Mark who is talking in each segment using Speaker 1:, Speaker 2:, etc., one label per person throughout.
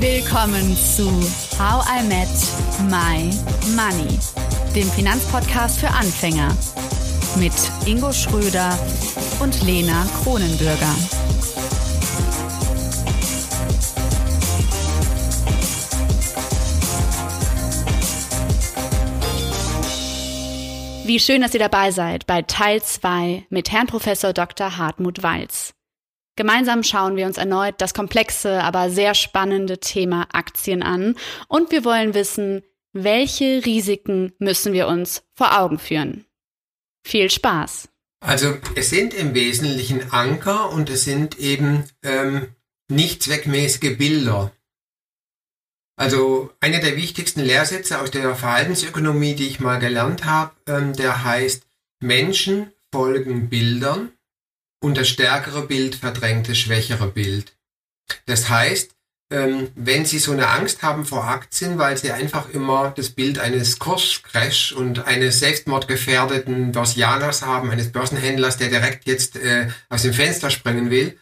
Speaker 1: Willkommen zu How I Met My Money, dem Finanzpodcast für Anfänger mit Ingo Schröder und Lena Kronenbürger. Wie schön, dass ihr dabei seid bei Teil 2 mit Herrn Professor Dr. Hartmut Walz. Gemeinsam schauen wir uns erneut das komplexe, aber sehr spannende Thema Aktien an und wir wollen wissen, welche Risiken müssen wir uns vor Augen führen. Viel Spaß!
Speaker 2: Also es sind im Wesentlichen Anker und es sind eben ähm, nicht zweckmäßige Bilder. Also einer der wichtigsten Lehrsätze aus der Verhaltensökonomie, die ich mal gelernt habe, ähm, der heißt, Menschen folgen Bildern und das stärkere Bild verdrängt das schwächere Bild. Das heißt, ähm, wenn Sie so eine Angst haben vor Aktien, weil Sie einfach immer das Bild eines Kurscrash und eines selbstmordgefährdeten Börsianers haben, eines Börsenhändlers, der direkt jetzt äh, aus dem Fenster springen will,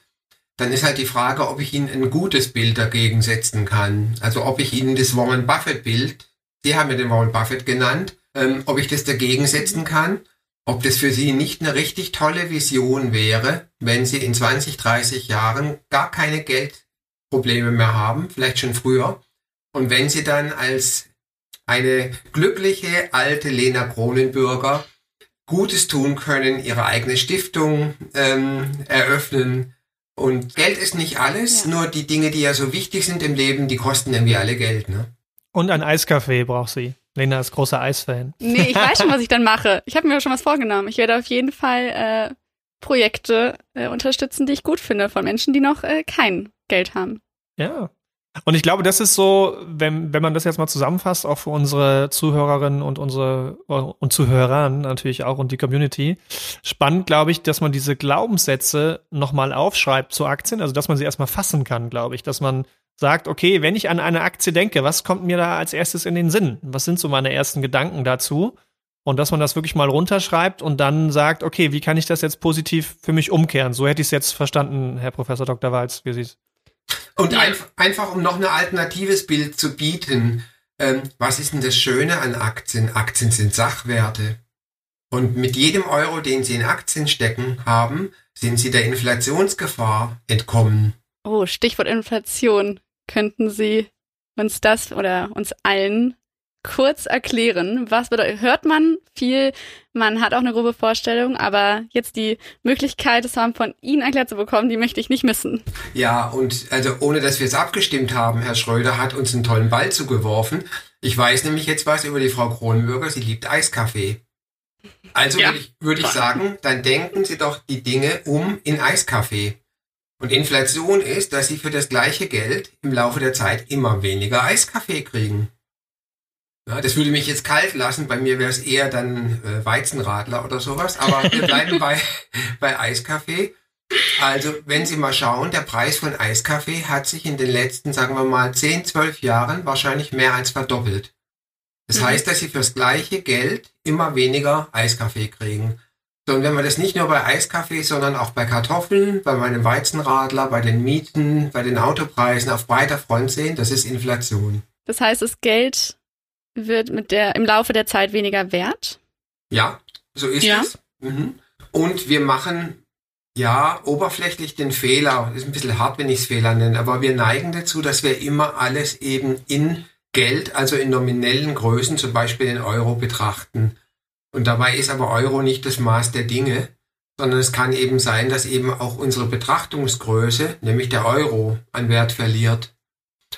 Speaker 2: dann ist halt die Frage, ob ich Ihnen ein gutes Bild dagegen setzen kann. Also ob ich Ihnen das Warren Buffett Bild, Sie haben ja den Warren Buffett genannt, ähm, ob ich das dagegen setzen kann ob das für Sie nicht eine richtig tolle Vision wäre, wenn Sie in 20, 30 Jahren gar keine Geldprobleme mehr haben, vielleicht schon früher, und wenn Sie dann als eine glückliche alte Lena Kronenbürger Gutes tun können, Ihre eigene Stiftung ähm, eröffnen. Und Geld ist nicht alles, ja. nur die Dinge, die ja so wichtig sind im Leben, die kosten irgendwie alle Geld. Ne?
Speaker 3: Und ein Eiskaffee braucht sie. Lena ist großer Eisfan.
Speaker 4: Nee, ich weiß schon, was ich dann mache. Ich habe mir schon was vorgenommen. Ich werde auf jeden Fall äh, Projekte äh, unterstützen, die ich gut finde, von Menschen, die noch äh, kein Geld haben.
Speaker 3: Ja. Und ich glaube, das ist so, wenn, wenn man das jetzt mal zusammenfasst, auch für unsere Zuhörerinnen und unsere und Zuhörer natürlich auch und die Community, spannend, glaube ich, dass man diese Glaubenssätze nochmal aufschreibt zu Aktien, also dass man sie erstmal fassen kann, glaube ich, dass man sagt, okay, wenn ich an eine Aktie denke, was kommt mir da als erstes in den Sinn? Was sind so meine ersten Gedanken dazu? Und dass man das wirklich mal runterschreibt und dann sagt, okay, wie kann ich das jetzt positiv für mich umkehren? So hätte ich es jetzt verstanden, Herr Professor Dr. Walz, wie Sie es.
Speaker 2: Und einfach, einfach, um noch ein alternatives Bild zu bieten, ähm, was ist denn das Schöne an Aktien? Aktien sind Sachwerte. Und mit jedem Euro, den Sie in Aktien stecken haben, sind Sie der Inflationsgefahr entkommen.
Speaker 4: Oh, Stichwort Inflation könnten Sie uns das oder uns allen kurz erklären? Was bedeutet, hört man viel, man hat auch eine grobe Vorstellung, aber jetzt die Möglichkeit, es haben von Ihnen erklärt zu bekommen, die möchte ich nicht missen.
Speaker 2: Ja, und also ohne dass wir es abgestimmt haben, Herr Schröder hat uns einen tollen Ball zugeworfen. Ich weiß nämlich jetzt was über die Frau Kronenbürger, sie liebt Eiskaffee. Also ja. würde ich, würd ich sagen, dann denken Sie doch die Dinge um in Eiskaffee. Und Inflation ist, dass sie für das gleiche Geld im Laufe der Zeit immer weniger Eiskaffee kriegen. Ja, das würde mich jetzt kalt lassen. Bei mir wäre es eher dann äh, Weizenradler oder sowas. Aber wir bleiben bei, bei Eiskaffee. Also, wenn Sie mal schauen, der Preis von Eiskaffee hat sich in den letzten, sagen wir mal, 10, 12 Jahren wahrscheinlich mehr als verdoppelt. Das mhm. heißt, dass Sie fürs gleiche Geld immer weniger Eiskaffee kriegen. So, und wenn man das nicht nur bei Eiskaffee, sondern auch bei Kartoffeln, bei meinem Weizenradler, bei den Mieten, bei den Autopreisen auf breiter Front sehen, das ist Inflation.
Speaker 4: Das heißt, das Geld wird mit der, im Laufe der Zeit weniger wert?
Speaker 2: Ja, so ist ja. es. Mhm. Und wir machen ja, oberflächlich den Fehler, ist ein bisschen hart, wenn ich es Fehler nenne, aber wir neigen dazu, dass wir immer alles eben in Geld, also in nominellen Größen, zum Beispiel in Euro betrachten. Und dabei ist aber Euro nicht das Maß der Dinge, sondern es kann eben sein, dass eben auch unsere Betrachtungsgröße, nämlich der Euro, an Wert verliert.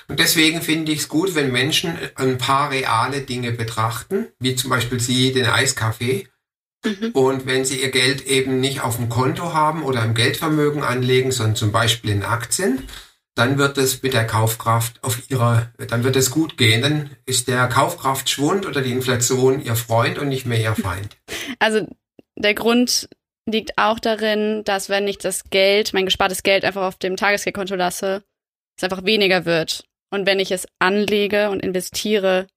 Speaker 2: Und deswegen finde ich es gut, wenn Menschen ein paar reale Dinge betrachten, wie zum Beispiel Sie den Eiskaffee. Mhm. Und wenn Sie Ihr Geld eben nicht auf dem Konto haben oder im Geldvermögen anlegen, sondern zum Beispiel in Aktien, dann wird es mit der Kaufkraft auf ihrer, dann wird es gut gehen. Dann ist der Kaufkraftschwund oder die Inflation ihr Freund und nicht mehr ihr Feind.
Speaker 4: Also der Grund liegt auch darin, dass wenn ich das Geld, mein gespartes Geld einfach auf dem Tagesgeldkonto lasse, es einfach weniger wird. Und wenn ich es anlege und investiere,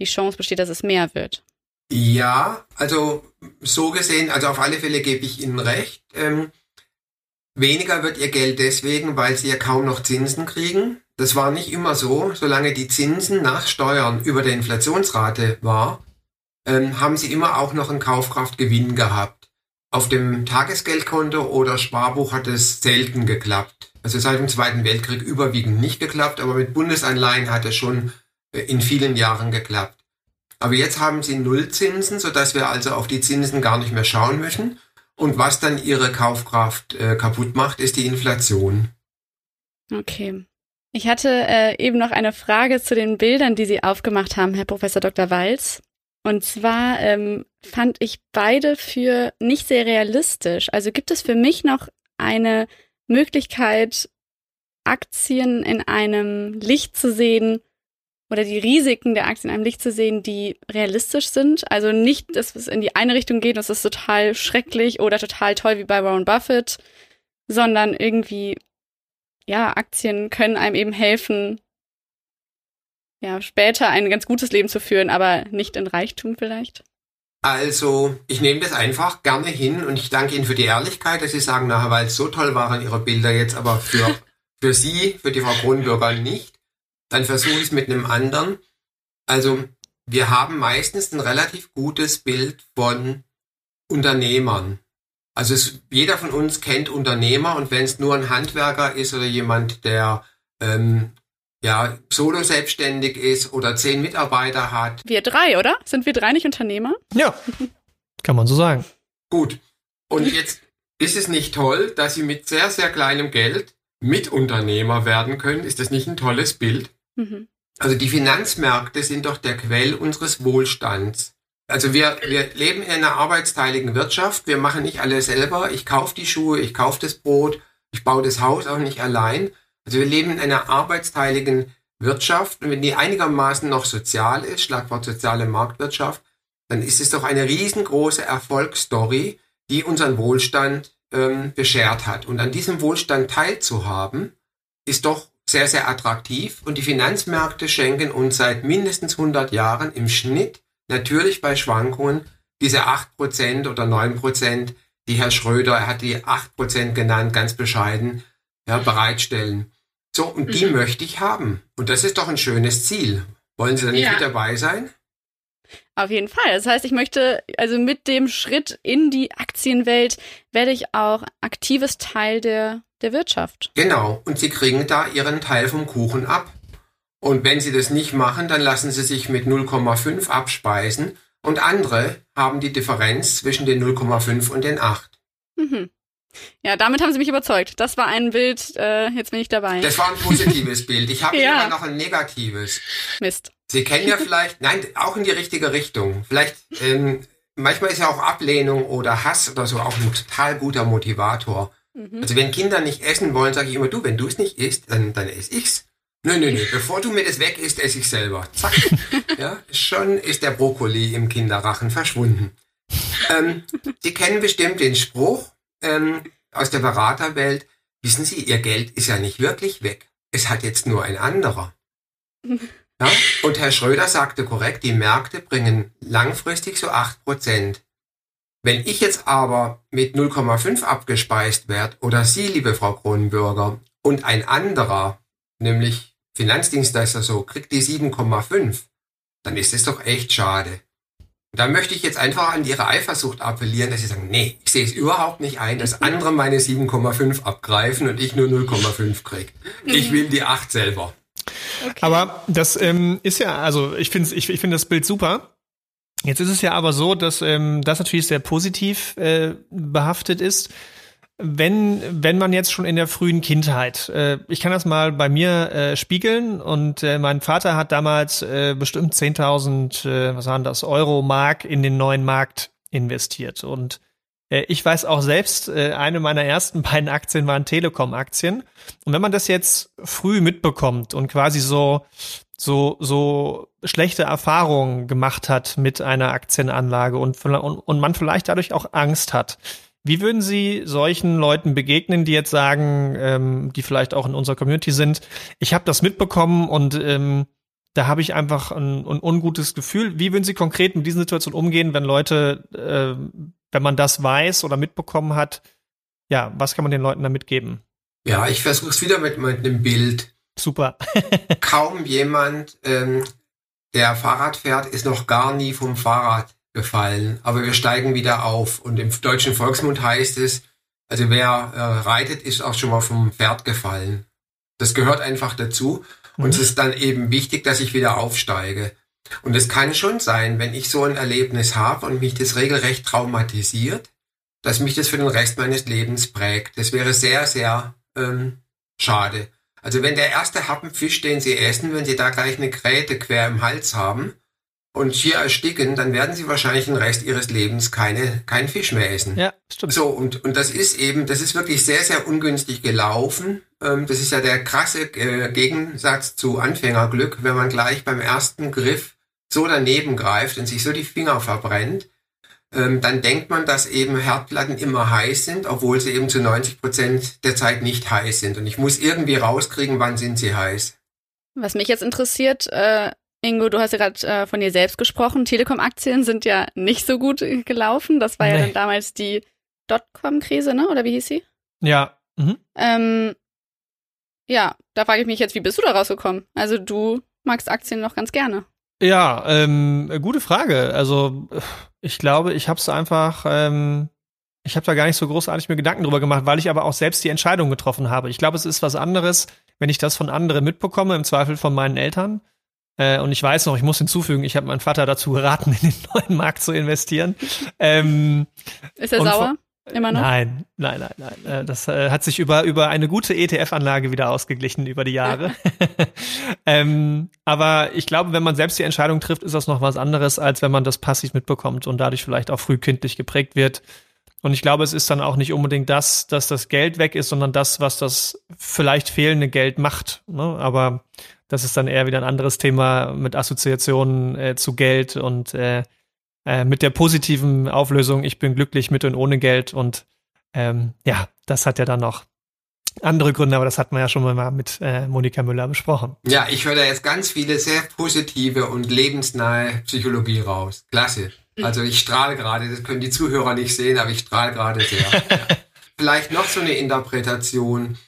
Speaker 4: die Chance besteht, dass es mehr wird.
Speaker 2: Ja, also so gesehen, also auf alle Fälle gebe ich Ihnen recht. Ähm, Weniger wird ihr Geld deswegen, weil sie ja kaum noch Zinsen kriegen. das war nicht immer so. Solange die Zinsen nach Steuern über der Inflationsrate war, ähm, haben sie immer auch noch einen Kaufkraftgewinn gehabt. Auf dem Tagesgeldkonto oder Sparbuch hat es selten geklappt. Also seit dem Zweiten Weltkrieg überwiegend nicht geklappt, aber mit Bundesanleihen hat es schon äh, in vielen Jahren geklappt. Aber jetzt haben sie Nullzinsen, sodass wir also auf die Zinsen gar nicht mehr schauen müssen. Und was dann ihre Kaufkraft äh, kaputt macht, ist die Inflation.
Speaker 4: Okay. Ich hatte äh, eben noch eine Frage zu den Bildern, die Sie aufgemacht haben, Herr Professor Dr. Walz. Und zwar ähm, fand ich beide für nicht sehr realistisch. Also gibt es für mich noch eine Möglichkeit, Aktien in einem Licht zu sehen oder die Risiken der Aktien in einem Licht zu sehen, die realistisch sind. Also nicht, dass es in die eine Richtung geht, das ist total schrecklich oder total toll wie bei Warren Buffett, sondern irgendwie ja, Aktien können einem eben helfen, ja, später ein ganz gutes Leben zu führen, aber nicht in Reichtum vielleicht?
Speaker 2: Also, ich nehme das einfach gerne hin und ich danke Ihnen für die Ehrlichkeit, dass Sie sagen, nachher, weil es so toll waren Ihre Bilder jetzt, aber für, für Sie, für die Frau Kronbürger nicht. Dann versuche ich es mit einem anderen. Also, wir haben meistens ein relativ gutes Bild von Unternehmern. Also es, jeder von uns kennt Unternehmer und wenn es nur ein Handwerker ist oder jemand, der ähm, ja solo selbstständig ist oder zehn Mitarbeiter hat.
Speaker 4: Wir drei, oder? Sind wir drei nicht Unternehmer?
Speaker 3: Ja, kann man so sagen.
Speaker 2: Gut. Und jetzt ist es nicht toll, dass Sie mit sehr, sehr kleinem Geld Mitunternehmer werden können. Ist das nicht ein tolles Bild? Mhm. Also die Finanzmärkte sind doch der Quell unseres Wohlstands. Also wir, wir leben in einer arbeitsteiligen Wirtschaft. Wir machen nicht alles selber. Ich kaufe die Schuhe, ich kaufe das Brot, ich baue das Haus auch nicht allein. Also wir leben in einer arbeitsteiligen Wirtschaft. Und wenn die einigermaßen noch sozial ist, Schlagwort soziale Marktwirtschaft, dann ist es doch eine riesengroße Erfolgsstory, die unseren Wohlstand ähm, beschert hat. Und an diesem Wohlstand teilzuhaben, ist doch sehr, sehr attraktiv. Und die Finanzmärkte schenken uns seit mindestens 100 Jahren im Schnitt natürlich bei Schwankungen diese 8% oder 9%, die Herr Schröder, er hat die 8% genannt, ganz bescheiden, ja, bereitstellen. So, und die mhm. möchte ich haben. Und das ist doch ein schönes Ziel. Wollen Sie da nicht ja. mit dabei sein?
Speaker 4: Auf jeden Fall. Das heißt, ich möchte, also mit dem Schritt in die Aktienwelt werde ich auch aktives Teil der, der Wirtschaft.
Speaker 2: Genau. Und Sie kriegen da Ihren Teil vom Kuchen ab. Und wenn sie das nicht machen, dann lassen sie sich mit 0,5 abspeisen und andere haben die Differenz zwischen den 0,5 und den 8. Mhm.
Speaker 4: Ja, damit haben sie mich überzeugt. Das war ein Bild, äh, jetzt bin ich dabei.
Speaker 2: Das war ein positives Bild. Ich habe ja. immer noch ein negatives.
Speaker 4: Mist.
Speaker 2: Sie kennen ja vielleicht, nein, auch in die richtige Richtung. Vielleicht, ähm, manchmal ist ja auch Ablehnung oder Hass oder so auch ein total guter Motivator. Mhm. Also wenn Kinder nicht essen wollen, sage ich immer, du, wenn du es nicht isst, dann, dann esse ich's. Nö, nö, nö. Bevor du mir das weg isst, esse ich selber. Zack. Ja, schon ist der Brokkoli im Kinderrachen verschwunden. Ähm, Sie kennen bestimmt den Spruch ähm, aus der Beraterwelt. Wissen Sie, Ihr Geld ist ja nicht wirklich weg. Es hat jetzt nur ein anderer. Ja? Und Herr Schröder sagte korrekt, die Märkte bringen langfristig so acht Prozent. Wenn ich jetzt aber mit 0,5 abgespeist werde, oder Sie, liebe Frau Kronenbürger, und ein anderer, nämlich Finanzdienstleister so, kriegt die 7,5, dann ist es doch echt schade. Da möchte ich jetzt einfach an ihre Eifersucht appellieren, dass sie sagen, nee, ich sehe es überhaupt nicht ein, dass andere meine 7,5 abgreifen und ich nur 0,5 krieg. Ich will die 8 selber.
Speaker 3: Okay. Aber das ähm, ist ja, also ich finde ich, ich finde das Bild super. Jetzt ist es ja aber so, dass ähm, das natürlich sehr positiv äh, behaftet ist wenn, wenn man jetzt schon in der frühen Kindheit, äh, ich kann das mal bei mir äh, spiegeln und äh, mein Vater hat damals äh, bestimmt 10.000, äh, was waren das, Euro, Mark in den neuen Markt investiert. Und äh, ich weiß auch selbst, äh, eine meiner ersten beiden Aktien waren Telekom-Aktien. Und wenn man das jetzt früh mitbekommt und quasi so so, so schlechte Erfahrungen gemacht hat mit einer Aktienanlage und, und, und man vielleicht dadurch auch Angst hat, wie würden Sie solchen Leuten begegnen, die jetzt sagen, ähm, die vielleicht auch in unserer Community sind, ich habe das mitbekommen und ähm, da habe ich einfach ein, ein, ungutes Gefühl. Wie würden Sie konkret mit diesen Situationen umgehen, wenn Leute, äh, wenn man das weiß oder mitbekommen hat, ja, was kann man den Leuten da mitgeben?
Speaker 2: Ja, ich versuche es wieder mit, mit einem Bild.
Speaker 3: Super.
Speaker 2: Kaum jemand, ähm, der Fahrrad fährt, ist noch gar nie vom Fahrrad gefallen. Aber wir steigen wieder auf. Und im deutschen Volksmund heißt es, also wer äh, reitet, ist auch schon mal vom Pferd gefallen. Das gehört einfach dazu. Und es mhm. ist dann eben wichtig, dass ich wieder aufsteige. Und es kann schon sein, wenn ich so ein Erlebnis habe und mich das regelrecht traumatisiert, dass mich das für den Rest meines Lebens prägt. Das wäre sehr, sehr ähm, schade. Also wenn der erste Happen Fisch, den Sie essen, wenn Sie da gleich eine Gräte quer im Hals haben und hier ersticken, dann werden Sie wahrscheinlich den Rest Ihres Lebens keine, keinen Fisch mehr essen.
Speaker 3: Ja, stimmt.
Speaker 2: So, und, und das ist eben, das ist wirklich sehr, sehr ungünstig gelaufen. Ähm, das ist ja der krasse äh, Gegensatz zu Anfängerglück, wenn man gleich beim ersten Griff so daneben greift und sich so die Finger verbrennt ähm, dann denkt man, dass eben Herdplatten immer heiß sind, obwohl sie eben zu 90 Prozent der Zeit nicht heiß sind. Und ich muss irgendwie rauskriegen, wann sind sie heiß.
Speaker 4: Was mich jetzt interessiert, äh, Ingo, du hast ja gerade äh, von dir selbst gesprochen. Telekom-Aktien sind ja nicht so gut gelaufen. Das war nee. ja dann damals die Dotcom-Krise, ne? Oder wie hieß sie?
Speaker 3: Ja. Mhm.
Speaker 4: Ähm, ja, da frage ich mich jetzt, wie bist du da rausgekommen? Also du magst Aktien noch ganz gerne.
Speaker 3: Ja, ähm, gute Frage. Also ich glaube, ich habe es einfach, ähm, ich habe da gar nicht so großartig mir Gedanken drüber gemacht, weil ich aber auch selbst die Entscheidung getroffen habe. Ich glaube, es ist was anderes, wenn ich das von anderen mitbekomme, im Zweifel von meinen Eltern. Äh, und ich weiß noch, ich muss hinzufügen, ich habe meinen Vater dazu geraten, in den neuen Markt zu investieren. Ähm,
Speaker 4: ist er sauer? Immer noch?
Speaker 3: Nein, nein, nein, nein. Äh, das äh, hat sich über, über eine gute ETF-Anlage wieder ausgeglichen über die Jahre. ähm, aber ich glaube, wenn man selbst die Entscheidung trifft, ist das noch was anderes, als wenn man das passiv mitbekommt und dadurch vielleicht auch frühkindlich geprägt wird. Und ich glaube, es ist dann auch nicht unbedingt das, dass das Geld weg ist, sondern das, was das vielleicht fehlende Geld macht. Ne? Aber das ist dann eher wieder ein anderes Thema mit Assoziationen äh, zu Geld und äh, äh, mit der positiven Auflösung, ich bin glücklich mit und ohne Geld und ähm, ja, das hat ja dann noch andere Gründe, aber das hat man ja schon mal mit äh, Monika Müller besprochen.
Speaker 2: Ja, ich höre da jetzt ganz viele sehr positive und lebensnahe Psychologie raus. Klasse. Also ich strahle gerade, das können die Zuhörer nicht sehen, aber ich strahle gerade sehr. ja. Vielleicht noch so eine Interpretation.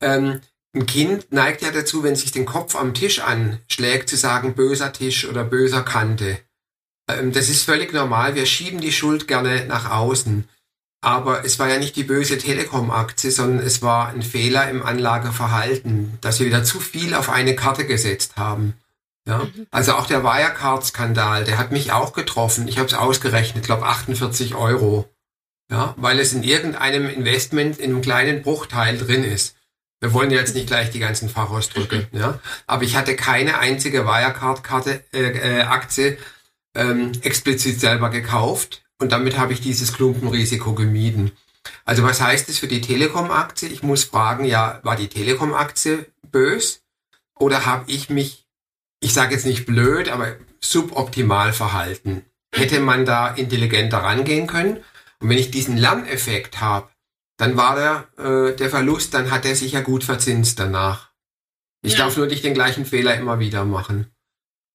Speaker 2: Ähm, ein Kind neigt ja dazu, wenn sich den Kopf am Tisch anschlägt, zu sagen böser Tisch oder böser Kante. Ähm, das ist völlig normal. Wir schieben die Schuld gerne nach außen. Aber es war ja nicht die böse Telekom-Aktie, sondern es war ein Fehler im Anlageverhalten, dass wir wieder zu viel auf eine Karte gesetzt haben. Ja? Mhm. Also auch der Wirecard-Skandal, der hat mich auch getroffen. Ich habe es ausgerechnet, glaube 48 Euro. Ja, weil es in irgendeinem Investment in einem kleinen Bruchteil drin ist. Wir wollen jetzt nicht gleich die ganzen Fachausdrücke, ja. Aber ich hatte keine einzige Wirecard-Karte, äh, äh, Aktie, ähm, explizit selber gekauft und damit habe ich dieses Klumpenrisiko gemieden. Also was heißt das für die Telekom-Aktie? Ich muss fragen, ja, war die Telekom-Aktie bös oder habe ich mich, ich sage jetzt nicht blöd, aber suboptimal verhalten? Hätte man da intelligenter rangehen können? Und wenn ich diesen Lerneffekt habe, dann war der, äh, der Verlust, dann hat er sich ja gut verzinst danach. Ich ja. darf nur nicht den gleichen Fehler immer wieder machen.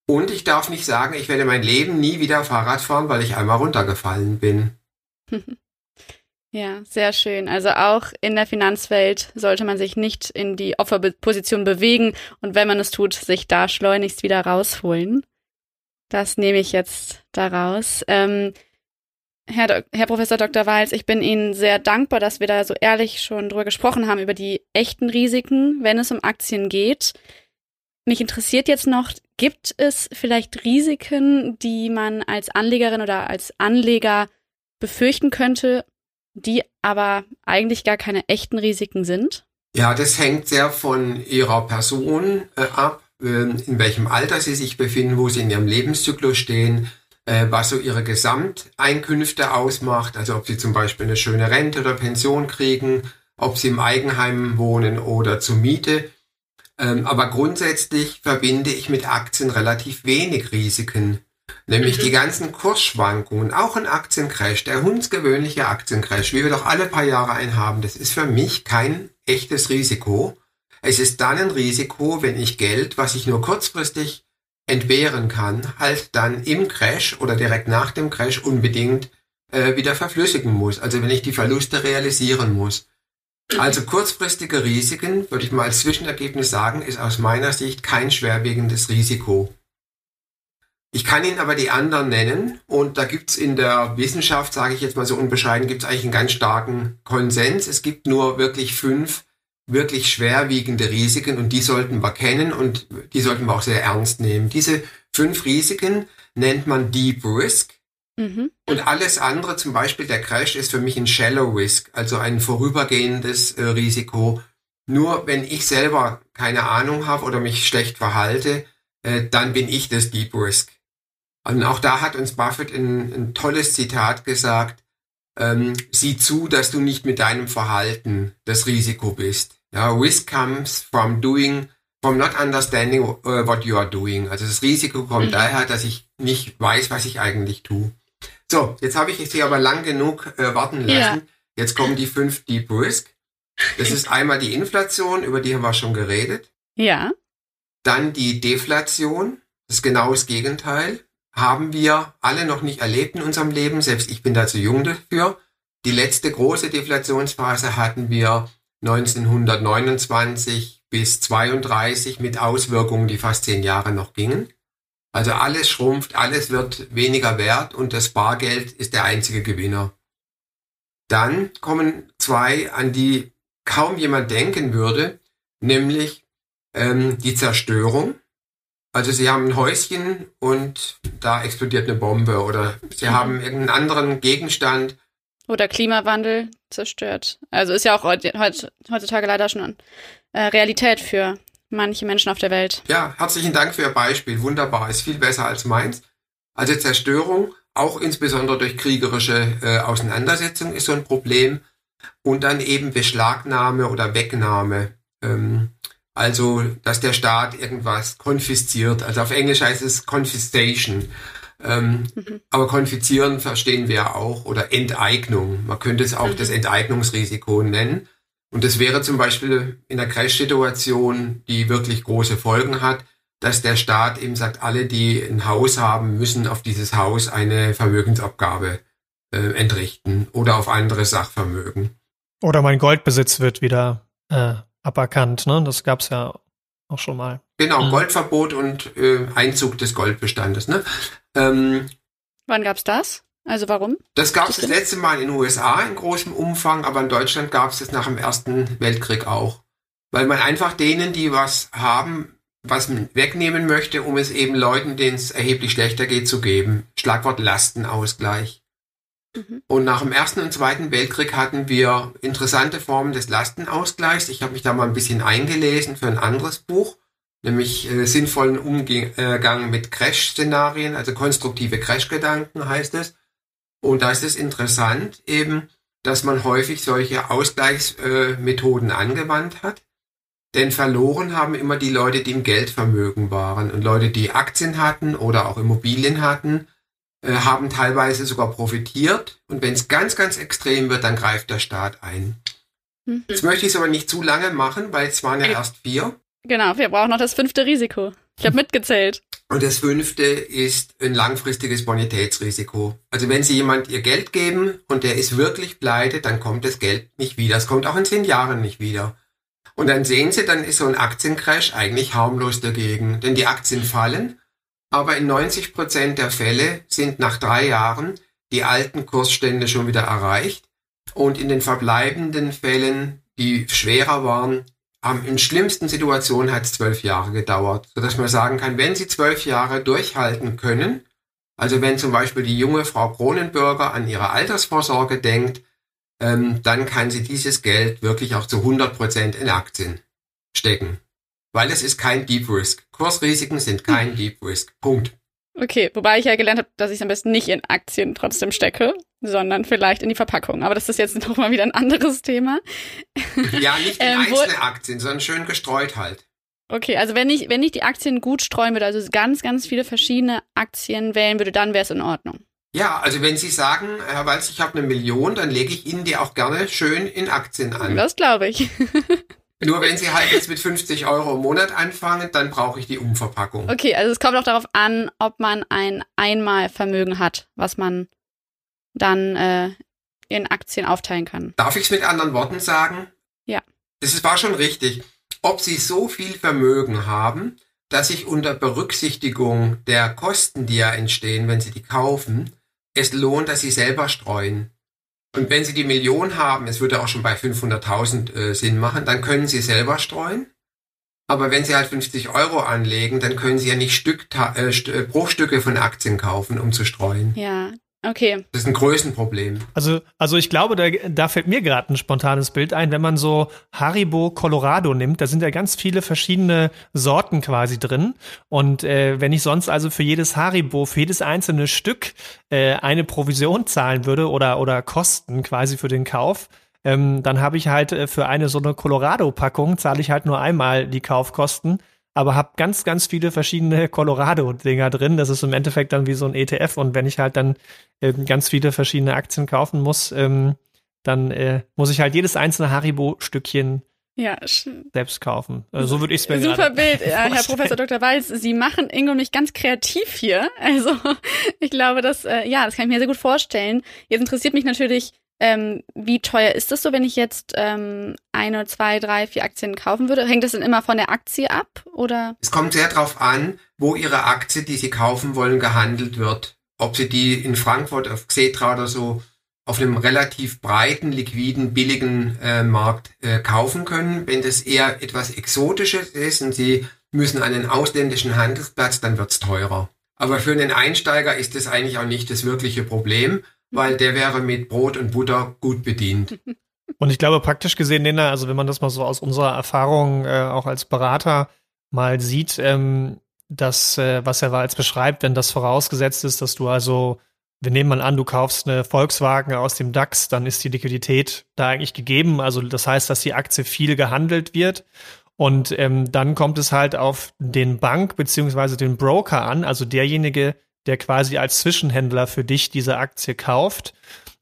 Speaker 2: Und ich darf nicht sagen, ich werde mein Leben nie wieder Fahrrad fahren, weil ich einmal runtergefallen bin.
Speaker 4: Ja, sehr schön. Also auch in der Finanzwelt sollte man sich nicht in die Opferposition bewegen und wenn man es tut, sich da schleunigst wieder rausholen. Das nehme ich jetzt daraus. Ähm, Herr, Herr Professor Dr. Walz, ich bin Ihnen sehr dankbar, dass wir da so ehrlich schon drüber gesprochen haben, über die echten Risiken, wenn es um Aktien geht. Mich interessiert jetzt noch, gibt es vielleicht Risiken, die man als Anlegerin oder als Anleger befürchten könnte, die aber eigentlich gar keine echten Risiken sind?
Speaker 2: Ja, das hängt sehr von Ihrer Person äh, ab, äh, in welchem Alter Sie sich befinden, wo Sie in Ihrem Lebenszyklus stehen, was so Ihre Gesamteinkünfte ausmacht, also ob Sie zum Beispiel eine schöne Rente oder Pension kriegen, ob Sie im Eigenheim wohnen oder zur Miete. Ähm, aber grundsätzlich verbinde ich mit Aktien relativ wenig Risiken. Nämlich mhm. die ganzen Kursschwankungen, auch ein Aktiencrash, der hundsgewöhnliche Aktiencrash, wie wir doch alle paar Jahre einen haben, das ist für mich kein echtes Risiko. Es ist dann ein Risiko, wenn ich Geld, was ich nur kurzfristig entbehren kann, halt dann im Crash oder direkt nach dem Crash unbedingt äh, wieder verflüssigen muss. Also wenn ich die Verluste realisieren muss. Also kurzfristige Risiken, würde ich mal als Zwischenergebnis sagen, ist aus meiner Sicht kein schwerwiegendes Risiko. Ich kann Ihnen aber die anderen nennen und da gibt's in der Wissenschaft, sage ich jetzt mal so unbescheiden, gibt's eigentlich einen ganz starken Konsens. Es gibt nur wirklich fünf wirklich schwerwiegende Risiken und die sollten wir kennen und die sollten wir auch sehr ernst nehmen. Diese fünf Risiken nennt man Deep Risk. Mhm. Und alles andere, zum Beispiel der Crash, ist für mich ein Shallow Risk, also ein vorübergehendes äh, Risiko. Nur wenn ich selber keine Ahnung habe oder mich schlecht verhalte, äh, dann bin ich das Deep Risk. Und auch da hat uns Buffett ein, ein tolles Zitat gesagt, ähm, sieh zu, dass du nicht mit deinem Verhalten das Risiko bist. Ja, risk comes from doing, from not understanding uh, what you are doing. Also das Risiko kommt mhm. daher, dass ich nicht weiß, was ich eigentlich tue. So, jetzt habe ich Sie aber lang genug äh, warten lassen. Ja. Jetzt kommen die fünf Deep Risk. Das ist einmal die Inflation, über die haben wir schon geredet.
Speaker 4: Ja.
Speaker 2: Dann die Deflation, das ist genau das Gegenteil. Haben wir alle noch nicht erlebt in unserem Leben, selbst ich bin da zu jung dafür. Die letzte große Deflationsphase hatten wir 1929 bis 32 mit Auswirkungen, die fast zehn Jahre noch gingen. Also alles schrumpft, alles wird weniger wert und das Bargeld ist der einzige Gewinner. Dann kommen zwei, an die kaum jemand denken würde, nämlich ähm, die Zerstörung. Also sie haben ein Häuschen und da explodiert eine Bombe oder sie mhm. haben irgendeinen anderen Gegenstand.
Speaker 4: Oder Klimawandel zerstört. Also ist ja auch heutzutage leider schon äh, Realität für manche Menschen auf der Welt.
Speaker 2: Ja, herzlichen Dank für Ihr Beispiel. Wunderbar, ist viel besser als meins. Also Zerstörung, auch insbesondere durch kriegerische äh, Auseinandersetzung ist so ein Problem. Und dann eben Beschlagnahme oder Wegnahme. Ähm, also, dass der Staat irgendwas konfisziert. Also auf Englisch heißt es Confiscation. Ähm, mhm. Aber konfizieren verstehen wir auch. Oder Enteignung. Man könnte es auch mhm. das Enteignungsrisiko nennen. Und das wäre zum Beispiel in einer Crash-Situation, die wirklich große Folgen hat, dass der Staat eben sagt, alle, die ein Haus haben, müssen auf dieses Haus eine Vermögensabgabe äh, entrichten oder auf andere Sachvermögen.
Speaker 3: Oder mein Goldbesitz wird wieder äh, aberkannt, ne? Das gab's ja auch schon mal.
Speaker 2: Genau, mhm. Goldverbot und äh, Einzug des Goldbestandes. Ne? Ähm,
Speaker 4: Wann gab's das? Also warum?
Speaker 2: Das gab es das letzte Mal in den USA in großem Umfang, aber in Deutschland gab es das nach dem Ersten Weltkrieg auch. Weil man einfach denen, die was haben, was wegnehmen möchte, um es eben Leuten, denen es erheblich schlechter geht, zu geben. Schlagwort Lastenausgleich. Mhm. Und nach dem Ersten und Zweiten Weltkrieg hatten wir interessante Formen des Lastenausgleichs. Ich habe mich da mal ein bisschen eingelesen für ein anderes Buch, nämlich äh, sinnvollen Umgang mit Crash-Szenarien, also konstruktive Crash-Gedanken heißt es. Und da ist es interessant eben, dass man häufig solche Ausgleichsmethoden äh, angewandt hat. Denn verloren haben immer die Leute, die im Geldvermögen waren. Und Leute, die Aktien hatten oder auch Immobilien hatten, äh, haben teilweise sogar profitiert. Und wenn es ganz, ganz extrem wird, dann greift der Staat ein. Mhm. Jetzt möchte ich es aber nicht zu lange machen, weil es waren ja erst vier.
Speaker 4: Genau, wir brauchen noch das fünfte Risiko. Ich habe mitgezählt.
Speaker 2: Und das fünfte ist ein langfristiges Bonitätsrisiko. Also wenn Sie jemand Ihr Geld geben und der ist wirklich pleite, dann kommt das Geld nicht wieder. Es kommt auch in zehn Jahren nicht wieder. Und dann sehen Sie, dann ist so ein Aktiencrash eigentlich harmlos dagegen. Denn die Aktien fallen, aber in 90 Prozent der Fälle sind nach drei Jahren die alten Kursstände schon wieder erreicht. Und in den verbleibenden Fällen, die schwerer waren, um, in schlimmsten Situationen hat es zwölf Jahre gedauert, sodass man sagen kann, wenn Sie zwölf Jahre durchhalten können, also wenn zum Beispiel die junge Frau Kronenbürger an ihre Altersvorsorge denkt, ähm, dann kann sie dieses Geld wirklich auch zu 100 Prozent in Aktien stecken. Weil es ist kein Deep Risk. Kursrisiken sind kein Deep Risk. Punkt.
Speaker 4: Okay, wobei ich ja gelernt habe, dass ich am besten nicht in Aktien trotzdem stecke, sondern vielleicht in die Verpackung. Aber das ist jetzt nochmal wieder ein anderes Thema.
Speaker 2: Ja, nicht in ähm, einzelne Aktien, sondern schön gestreut halt.
Speaker 4: Okay, also wenn ich, wenn ich die Aktien gut streuen würde, also ganz, ganz viele verschiedene Aktien wählen würde, dann wäre es in Ordnung.
Speaker 2: Ja, also wenn Sie sagen, Herr Walz, ich habe eine Million, dann lege ich Ihnen die auch gerne schön in Aktien an.
Speaker 4: Das glaube ich.
Speaker 2: Nur wenn Sie halt jetzt mit 50 Euro im Monat anfangen, dann brauche ich die Umverpackung.
Speaker 4: Okay, also es kommt auch darauf an, ob man ein Einmalvermögen hat, was man dann äh, in Aktien aufteilen kann.
Speaker 2: Darf ich es mit anderen Worten sagen?
Speaker 4: Ja.
Speaker 2: Das war schon richtig. Ob Sie so viel Vermögen haben, dass sich unter Berücksichtigung der Kosten, die ja entstehen, wenn Sie die kaufen, es lohnt, dass Sie selber streuen. Und wenn Sie die Million haben, es würde auch schon bei 500.000 äh, Sinn machen, dann können Sie selber streuen. Aber wenn Sie halt 50 Euro anlegen, dann können Sie ja nicht Stück, äh, äh, Bruchstücke von Aktien kaufen, um zu streuen.
Speaker 4: Ja, Okay.
Speaker 2: Das ist ein Größenproblem.
Speaker 3: Also, also ich glaube, da, da fällt mir gerade ein spontanes Bild ein, wenn man so Haribo Colorado nimmt, da sind ja ganz viele verschiedene Sorten quasi drin. Und äh, wenn ich sonst also für jedes Haribo, für jedes einzelne Stück äh, eine Provision zahlen würde oder, oder Kosten quasi für den Kauf, ähm, dann habe ich halt äh, für eine so eine Colorado-Packung, zahle ich halt nur einmal die Kaufkosten aber habe ganz, ganz viele verschiedene Colorado-Dinger drin. Das ist im Endeffekt dann wie so ein ETF. Und wenn ich halt dann äh, ganz viele verschiedene Aktien kaufen muss, ähm, dann äh, muss ich halt jedes einzelne Haribo-Stückchen ja, selbst kaufen. Also so würde ich es mir
Speaker 4: Super Bild, ja, Herr Professor Dr. Walz. Sie machen Ingo mich ganz kreativ hier. Also ich glaube, dass äh, ja, das kann ich mir sehr gut vorstellen. Jetzt interessiert mich natürlich, ähm, wie teuer ist das so, wenn ich jetzt ähm, eine, zwei, drei, vier Aktien kaufen würde? Hängt das denn immer von der Aktie ab oder?
Speaker 2: Es kommt sehr darauf an, wo Ihre Aktie, die Sie kaufen wollen, gehandelt wird. Ob Sie die in Frankfurt auf Xetra oder so auf einem relativ breiten, liquiden, billigen äh, Markt äh, kaufen können. Wenn das eher etwas Exotisches ist und Sie müssen einen ausländischen Handelsplatz, dann wird's teurer. Aber für einen Einsteiger ist das eigentlich auch nicht das wirkliche Problem weil der wäre mit Brot und Butter gut bedient.
Speaker 3: Und ich glaube, praktisch gesehen, Nena, also wenn man das mal so aus unserer Erfahrung äh, auch als Berater mal sieht, ähm, dass, äh, was er als beschreibt, wenn das vorausgesetzt ist, dass du also, wir nehmen mal an, du kaufst eine Volkswagen aus dem DAX, dann ist die Liquidität da eigentlich gegeben. Also das heißt, dass die Aktie viel gehandelt wird. Und ähm, dann kommt es halt auf den Bank beziehungsweise den Broker an, also derjenige, der quasi als Zwischenhändler für dich diese Aktie kauft,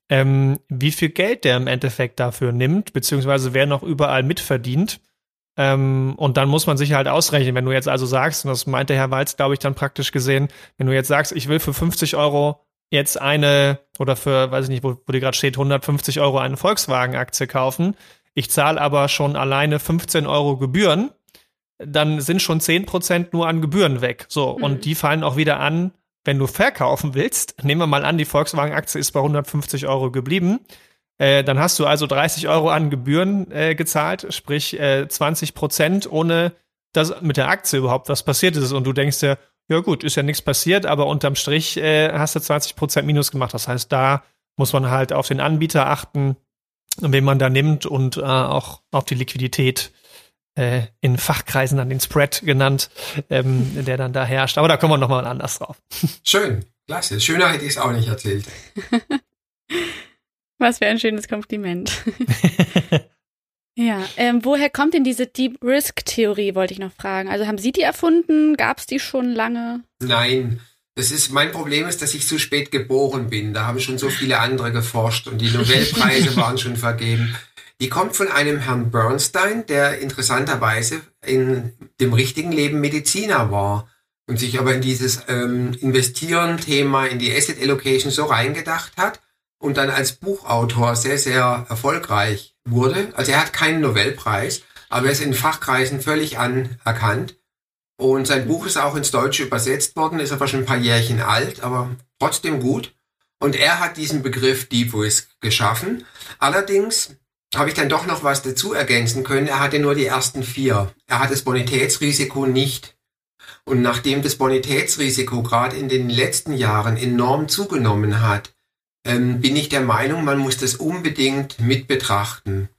Speaker 3: ähm, wie viel Geld der im Endeffekt dafür nimmt, beziehungsweise wer noch überall mitverdient. Ähm, und dann muss man sich halt ausrechnen, wenn du jetzt also sagst, und das meinte Herr Walz, glaube ich, dann praktisch gesehen, wenn du jetzt sagst, ich will für 50 Euro jetzt eine oder für, weiß ich nicht, wo, wo die gerade steht, 150 Euro eine Volkswagen-Aktie kaufen, ich zahle aber schon alleine 15 Euro Gebühren, dann sind schon 10% nur an Gebühren weg. So, mhm. und die fallen auch wieder an, wenn du verkaufen willst, nehmen wir mal an, die Volkswagen-Aktie ist bei 150 Euro geblieben, äh, dann hast du also 30 Euro an Gebühren äh, gezahlt, sprich äh, 20 Prozent, ohne dass mit der Aktie überhaupt was passiert ist. Und du denkst dir, ja gut, ist ja nichts passiert, aber unterm Strich äh, hast du 20 Prozent Minus gemacht. Das heißt, da muss man halt auf den Anbieter achten, wen man da nimmt und äh, auch auf die Liquidität äh, in Fachkreisen dann den Spread genannt, ähm, der dann da herrscht. Aber da kommen wir nochmal anders drauf.
Speaker 2: Schön, klasse. Schöner hätte ich es auch nicht erzählt.
Speaker 4: Was für ein schönes Kompliment. ja, ähm, woher kommt denn diese Deep Risk Theorie, wollte ich noch fragen. Also haben Sie die erfunden? Gab es die schon lange?
Speaker 2: Nein. Das ist, mein Problem ist, dass ich zu spät geboren bin. Da haben schon so viele andere geforscht und die Nobelpreise waren schon vergeben. Die kommt von einem Herrn Bernstein, der interessanterweise in dem richtigen Leben Mediziner war und sich aber in dieses ähm, Investieren-Thema, in die Asset Allocation so reingedacht hat und dann als Buchautor sehr, sehr erfolgreich wurde. Also er hat keinen Nobelpreis, aber er ist in Fachkreisen völlig anerkannt. Und sein Buch ist auch ins Deutsche übersetzt worden, ist aber schon ein paar Jährchen alt, aber trotzdem gut. Und er hat diesen Begriff Deep Risk geschaffen. Allerdings habe ich dann doch noch was dazu ergänzen können. Er hatte nur die ersten vier. Er hat das Bonitätsrisiko nicht. Und nachdem das Bonitätsrisiko gerade in den letzten Jahren enorm zugenommen hat, ähm, bin ich der Meinung, man muss das unbedingt mit betrachten.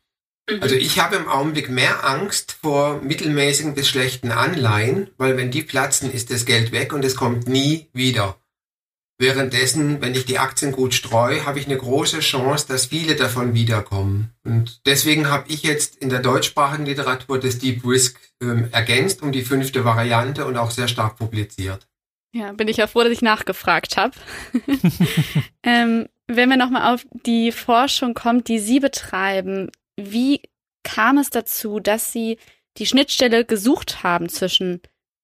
Speaker 2: Mhm. Also ich habe im Augenblick mehr Angst vor mittelmäßigen bis schlechten Anleihen, weil wenn die platzen, ist das Geld weg und es kommt nie wieder. Währenddessen, wenn ich die Aktien gut streue, habe ich eine große Chance, dass viele davon wiederkommen. Und deswegen habe ich jetzt in der deutschsprachigen Literatur das Deep Risk ähm, ergänzt um die fünfte Variante und auch sehr stark publiziert.
Speaker 4: Ja, bin ich ja froh, dass ich nachgefragt habe. ähm, wenn wir nochmal auf die Forschung kommt, die Sie betreiben, wie kam es dazu, dass Sie die Schnittstelle gesucht haben zwischen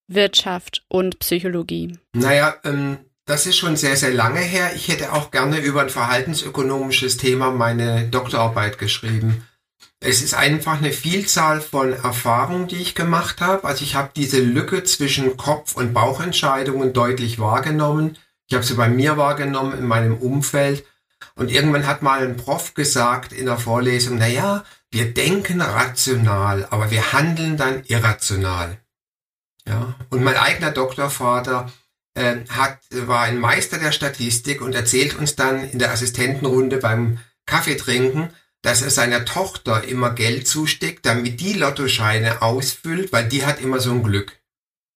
Speaker 4: Wirtschaft und Psychologie?
Speaker 2: Naja, ähm, das ist schon sehr, sehr lange her. Ich hätte auch gerne über ein verhaltensökonomisches Thema meine Doktorarbeit geschrieben. Es ist einfach eine Vielzahl von Erfahrungen, die ich gemacht habe. Also ich habe diese Lücke zwischen Kopf- und Bauchentscheidungen deutlich wahrgenommen. Ich habe sie bei mir wahrgenommen, in meinem Umfeld. Und irgendwann hat mal ein Prof gesagt in der Vorlesung, na ja, wir denken rational, aber wir handeln dann irrational. Ja, und mein eigener Doktorvater hat, war ein Meister der Statistik und erzählt uns dann in der Assistentenrunde beim Kaffeetrinken, dass er seiner Tochter immer Geld zusteckt, damit die Lottoscheine ausfüllt, weil die hat immer so ein Glück.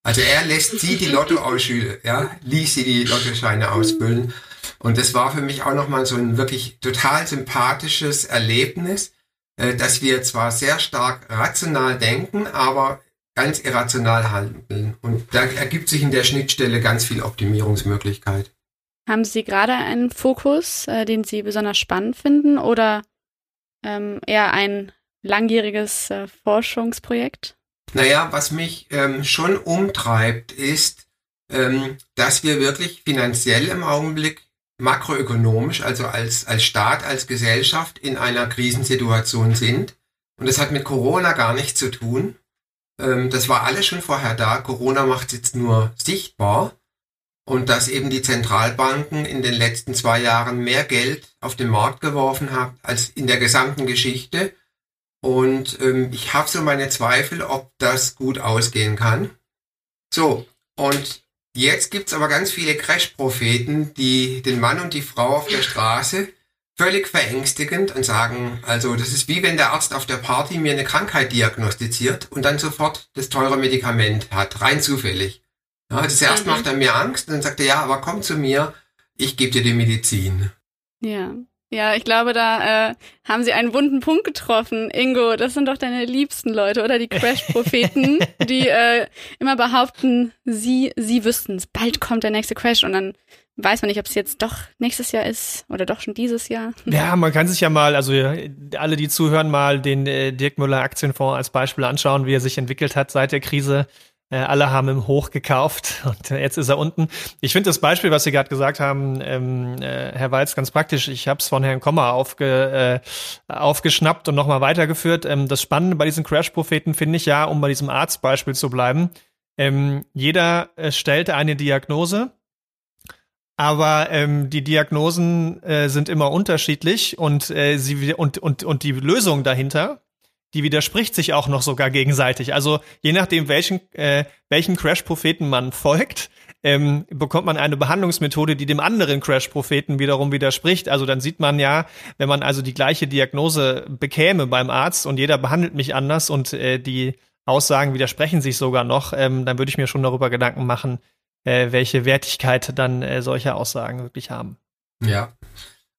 Speaker 2: Also er lässt sie die Lotto ausschülen, ja, ließ sie die Lottoscheine ausfüllen. Und das war für mich auch nochmal so ein wirklich total sympathisches Erlebnis, äh, dass wir zwar sehr stark rational denken, aber ganz irrational handeln. Und da ergibt sich in der Schnittstelle ganz viel Optimierungsmöglichkeit.
Speaker 4: Haben Sie gerade einen Fokus, äh, den Sie besonders spannend finden oder ähm, eher ein langjähriges äh, Forschungsprojekt?
Speaker 2: Naja, was mich ähm, schon umtreibt, ist, ähm, dass wir wirklich finanziell im Augenblick makroökonomisch, also als, als Staat, als Gesellschaft in einer Krisensituation sind. Und das hat mit Corona gar nichts zu tun. Ähm, das war alles schon vorher da. Corona macht es jetzt nur sichtbar. Und dass eben die Zentralbanken in den letzten zwei Jahren mehr Geld auf den Markt geworfen haben als in der gesamten Geschichte. Und ähm, ich habe so meine Zweifel, ob das gut ausgehen kann. So, und Jetzt gibt's aber ganz viele Crash-Propheten, die den Mann und die Frau auf der Straße völlig verängstigend und sagen, also das ist wie wenn der Arzt auf der Party mir eine Krankheit diagnostiziert und dann sofort das teure Medikament hat, rein zufällig. Ja, also zuerst mhm. macht er mir Angst und dann sagt er, ja, aber komm zu mir, ich gebe dir die Medizin.
Speaker 4: Ja. Ja, ich glaube, da äh, haben sie einen wunden Punkt getroffen. Ingo, das sind doch deine liebsten Leute, oder? Die Crash-Propheten, die äh, immer behaupten, sie, sie wüssten es. Bald kommt der nächste Crash und dann weiß man nicht, ob es jetzt doch nächstes Jahr ist oder doch schon dieses Jahr.
Speaker 3: Ja, man kann sich ja mal, also alle, die zuhören, mal den äh, Dirk Müller Aktienfonds als Beispiel anschauen, wie er sich entwickelt hat seit der Krise. Äh, alle haben im Hoch gekauft und äh, jetzt ist er unten. Ich finde das Beispiel, was Sie gerade gesagt haben, ähm, äh, Herr Walz, ganz praktisch. Ich habe es von Herrn Kommer aufge, äh, aufgeschnappt und nochmal weitergeführt. Ähm, das Spannende bei diesen Crash-Propheten finde ich ja, um bei diesem Arztbeispiel zu bleiben, ähm, jeder äh, stellte eine Diagnose, aber ähm, die Diagnosen äh, sind immer unterschiedlich und äh, sie und und und die Lösung dahinter die widerspricht sich auch noch sogar gegenseitig. Also je nachdem, welchen, äh, welchen Crash-Propheten man folgt, ähm, bekommt man eine Behandlungsmethode, die dem anderen Crash-Propheten wiederum widerspricht. Also dann sieht man ja, wenn man also die gleiche Diagnose bekäme beim Arzt und jeder behandelt mich anders und äh, die Aussagen widersprechen sich sogar noch, ähm, dann würde ich mir schon darüber Gedanken machen, äh, welche Wertigkeit dann äh, solche Aussagen wirklich haben.
Speaker 2: Ja.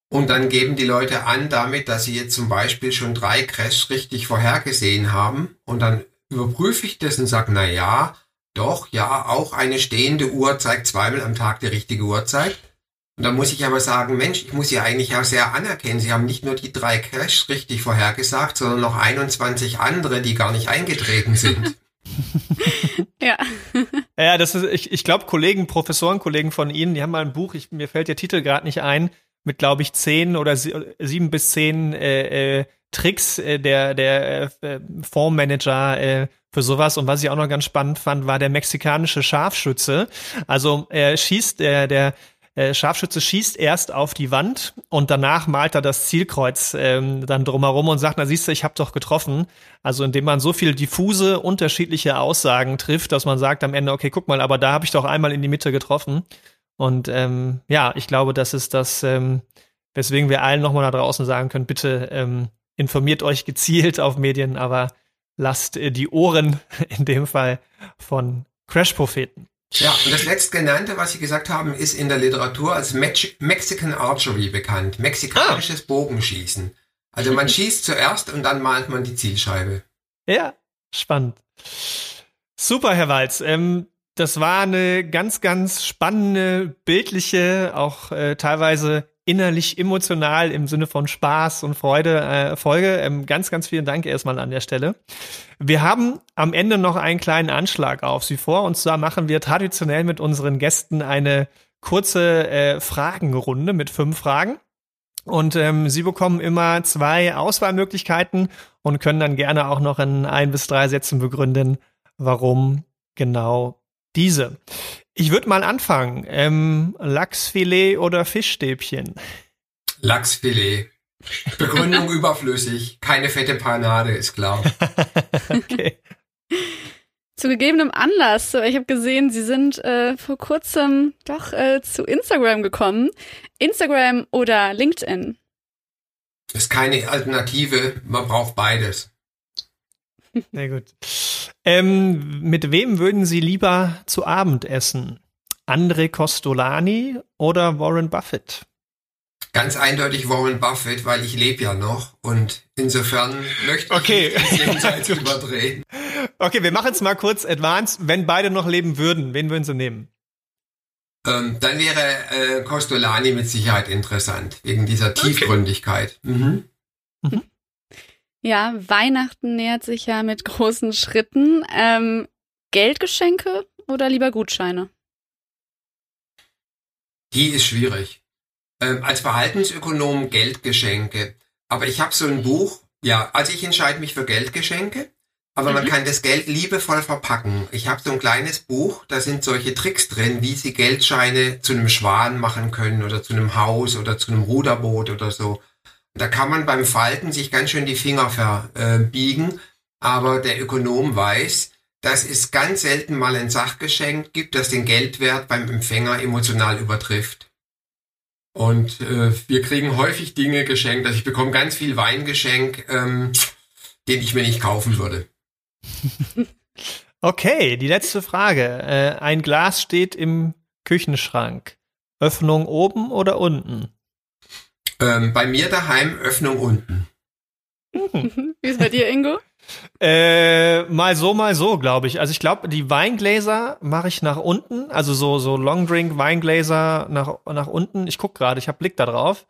Speaker 2: Und dann geben die Leute an damit, dass sie jetzt zum Beispiel schon drei Crashs richtig vorhergesehen haben. Und dann überprüfe ich das und sage, na ja, doch, ja, auch eine stehende Uhr zeigt zweimal am Tag die richtige Uhrzeit. Und dann muss ich aber sagen, Mensch, ich muss ja eigentlich auch sehr anerkennen, Sie haben nicht nur die drei Crashs richtig vorhergesagt, sondern noch 21 andere, die gar nicht eingetreten sind.
Speaker 4: ja.
Speaker 3: Ja, das ist, ich, ich glaube, Kollegen, Professoren, Kollegen von Ihnen, die haben mal ein Buch, ich, mir fällt der Titel gerade nicht ein, mit, glaube ich, zehn oder sieben bis zehn äh, äh, Tricks äh, der, der äh, Fondsmanager äh, für sowas. Und was ich auch noch ganz spannend fand, war der mexikanische Scharfschütze. Also er schießt, der, der äh, Scharfschütze schießt erst auf die Wand und danach malt er das Zielkreuz ähm, dann drumherum und sagt, na siehst du, ich habe doch getroffen. Also indem man so viel diffuse, unterschiedliche Aussagen trifft, dass man sagt am Ende, okay, guck mal, aber da habe ich doch einmal in die Mitte getroffen. Und ähm, ja, ich glaube, das ist das, ähm, weswegen wir allen nochmal da draußen sagen können, bitte ähm, informiert euch gezielt auf Medien, aber lasst äh, die Ohren in dem Fall von Crash-Propheten.
Speaker 2: Ja, und das letztgenannte, was Sie gesagt haben, ist in der Literatur als Mex Mexican Archery bekannt. Mexikanisches ah. Bogenschießen. Also man schießt zuerst und dann malt man die Zielscheibe.
Speaker 3: Ja, spannend. Super, Herr Walz. Ähm, das war eine ganz, ganz spannende, bildliche, auch äh, teilweise innerlich emotional im Sinne von Spaß und Freude äh, Folge. Ähm, ganz, ganz vielen Dank erstmal an der Stelle. Wir haben am Ende noch einen kleinen Anschlag auf Sie vor. Und zwar machen wir traditionell mit unseren Gästen eine kurze äh, Fragenrunde mit fünf Fragen. Und ähm, Sie bekommen immer zwei Auswahlmöglichkeiten und können dann gerne auch noch in ein bis drei Sätzen begründen, warum genau diese. Ich würde mal anfangen. Ähm, Lachsfilet oder Fischstäbchen?
Speaker 2: Lachsfilet. Begründung überflüssig. Keine fette Panade, ist klar.
Speaker 4: okay. Zu gegebenem Anlass. Ich habe gesehen, Sie sind äh, vor kurzem doch äh, zu Instagram gekommen. Instagram oder LinkedIn?
Speaker 2: Ist keine Alternative. Man braucht beides.
Speaker 3: Sehr gut. Ähm, mit wem würden Sie lieber zu Abend essen? André Costolani oder Warren Buffett?
Speaker 2: Ganz eindeutig Warren Buffett, weil ich lebe ja noch und insofern möchte ich
Speaker 3: okay.
Speaker 2: jenseits überdrehen.
Speaker 3: Okay, wir machen es mal kurz advanced. Wenn beide noch leben würden, wen würden Sie nehmen?
Speaker 2: Ähm, dann wäre äh, Costolani mit Sicherheit interessant, wegen dieser Tiefgründigkeit. Okay. Mhm.
Speaker 4: Mhm. Ja, Weihnachten nähert sich ja mit großen Schritten. Ähm, Geldgeschenke oder lieber Gutscheine?
Speaker 2: Die ist schwierig. Ähm, als Verhaltensökonom Geldgeschenke. Aber ich habe so ein Buch, ja, also ich entscheide mich für Geldgeschenke, aber mhm. man kann das Geld liebevoll verpacken. Ich habe so ein kleines Buch, da sind solche Tricks drin, wie Sie Geldscheine zu einem Schwan machen können oder zu einem Haus oder zu einem Ruderboot oder so. Da kann man beim Falten sich ganz schön die Finger verbiegen, aber der Ökonom weiß, dass es ganz selten mal ein Sachgeschenk gibt, das den Geldwert beim Empfänger emotional übertrifft. Und äh, wir kriegen häufig Dinge geschenkt, also ich bekomme ganz viel Weingeschenk, ähm, den ich mir nicht kaufen würde.
Speaker 3: Okay, die letzte Frage. Äh, ein Glas steht im Küchenschrank. Öffnung oben oder unten?
Speaker 2: Ähm, bei mir daheim Öffnung unten.
Speaker 4: Wie ist bei dir, Ingo?
Speaker 3: Äh, mal so, mal so, glaube ich. Also ich glaube, die Weingläser mache ich nach unten, also so so Longdrink Weingläser nach nach unten. Ich guck gerade, ich habe Blick da drauf.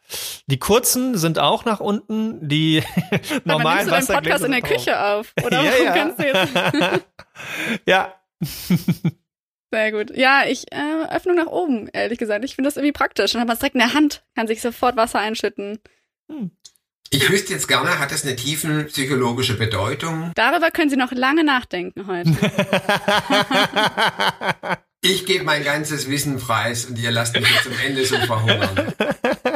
Speaker 3: Die kurzen sind auch nach unten, die normalen
Speaker 4: Wassergläser. Du Podcast in der Küche auf, oder?
Speaker 3: ja, ja. Kannst du jetzt? ja.
Speaker 4: Sehr gut. Ja, ich äh, Öffnung nach oben, ehrlich gesagt. Ich finde das irgendwie praktisch. Dann hat man es direkt in der Hand, kann sich sofort Wasser einschütten. Hm.
Speaker 2: Ich wüsste jetzt gerne, hat das eine tiefen psychologische Bedeutung?
Speaker 4: Darüber können Sie noch lange nachdenken heute.
Speaker 2: ich gebe mein ganzes Wissen preis und ihr lasst mich jetzt zum Ende so verhungern.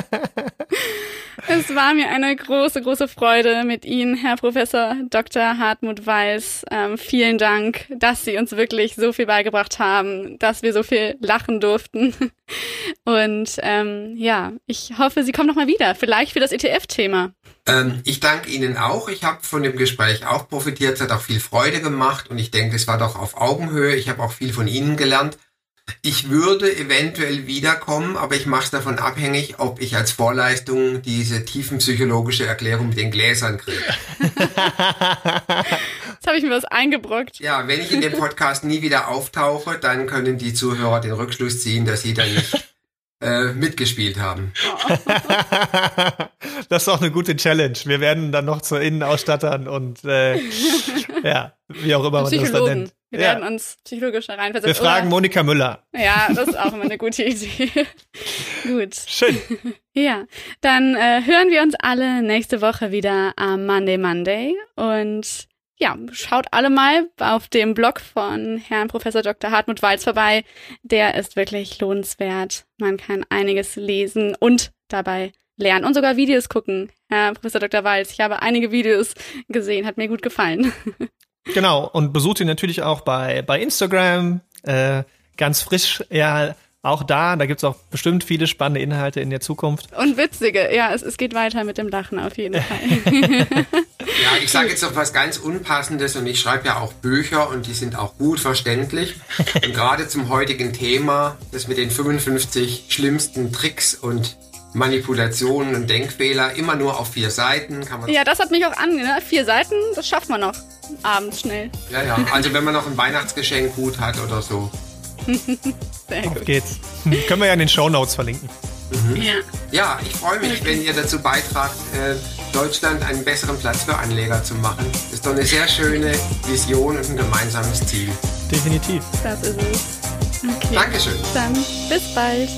Speaker 4: Es war mir eine große, große Freude mit Ihnen, Herr Professor Dr. Hartmut Weiß. Ähm, vielen Dank, dass Sie uns wirklich so viel beigebracht haben, dass wir so viel lachen durften. Und ähm, ja, ich hoffe, Sie kommen nochmal wieder, vielleicht für das ETF-Thema.
Speaker 2: Ähm, ich danke Ihnen auch. Ich habe von dem Gespräch auch profitiert. Es hat auch viel Freude gemacht und ich denke, es war doch auf Augenhöhe. Ich habe auch viel von Ihnen gelernt. Ich würde eventuell wiederkommen, aber ich mache es davon abhängig, ob ich als Vorleistung diese tiefenpsychologische Erklärung mit den Gläsern kriege. Jetzt
Speaker 4: habe ich mir was eingebrockt.
Speaker 2: Ja, wenn ich in dem Podcast nie wieder auftauche, dann können die Zuhörer den Rückschluss ziehen, dass sie dann nicht äh, mitgespielt haben.
Speaker 3: das ist auch eine gute Challenge. Wir werden dann noch zu Innenausstattern und äh, ja, wie auch immer man das dann nennt.
Speaker 4: Wir
Speaker 3: ja.
Speaker 4: werden uns psychologisch reinversetzen.
Speaker 3: Wir fragen Oder, Monika Müller.
Speaker 4: Ja, das ist auch immer eine gute Idee. Gut.
Speaker 3: Schön.
Speaker 4: Ja, dann äh, hören wir uns alle nächste Woche wieder am Monday Monday und ja, schaut alle mal auf dem Blog von Herrn Professor Dr. Hartmut Walz vorbei. Der ist wirklich lohnenswert. Man kann einiges lesen und dabei lernen und sogar Videos gucken. Herr Professor Dr. Walz, ich habe einige Videos gesehen, hat mir gut gefallen.
Speaker 3: Genau, und besucht ihn natürlich auch bei, bei Instagram. Äh, ganz frisch, ja, auch da, da gibt's auch bestimmt viele spannende Inhalte in der Zukunft.
Speaker 4: Und witzige, ja, es, es geht weiter mit dem Lachen auf jeden Fall.
Speaker 2: ja, ich sage jetzt noch was ganz Unpassendes und ich schreibe ja auch Bücher und die sind auch gut verständlich. Und gerade zum heutigen Thema, das mit den 55 schlimmsten Tricks und Manipulationen und Denkfehler, immer nur auf vier Seiten. Kann man
Speaker 4: ja, das hat mich auch an, ne? Vier Seiten, das schafft man noch abends schnell.
Speaker 2: Ja, ja, also wenn man noch ein Weihnachtsgeschenk gut hat oder so.
Speaker 3: Sehr Auf gut. geht's. Können wir ja in den Show Notes verlinken.
Speaker 2: Mhm. Ja. ja, ich freue mich, wenn ihr dazu beitragt, äh, Deutschland einen besseren Platz für Anleger zu machen. Das ist doch eine sehr schöne Vision und ein gemeinsames Ziel.
Speaker 3: Definitiv.
Speaker 4: Das ist es.
Speaker 2: Okay. Dankeschön.
Speaker 4: Dann bis bald.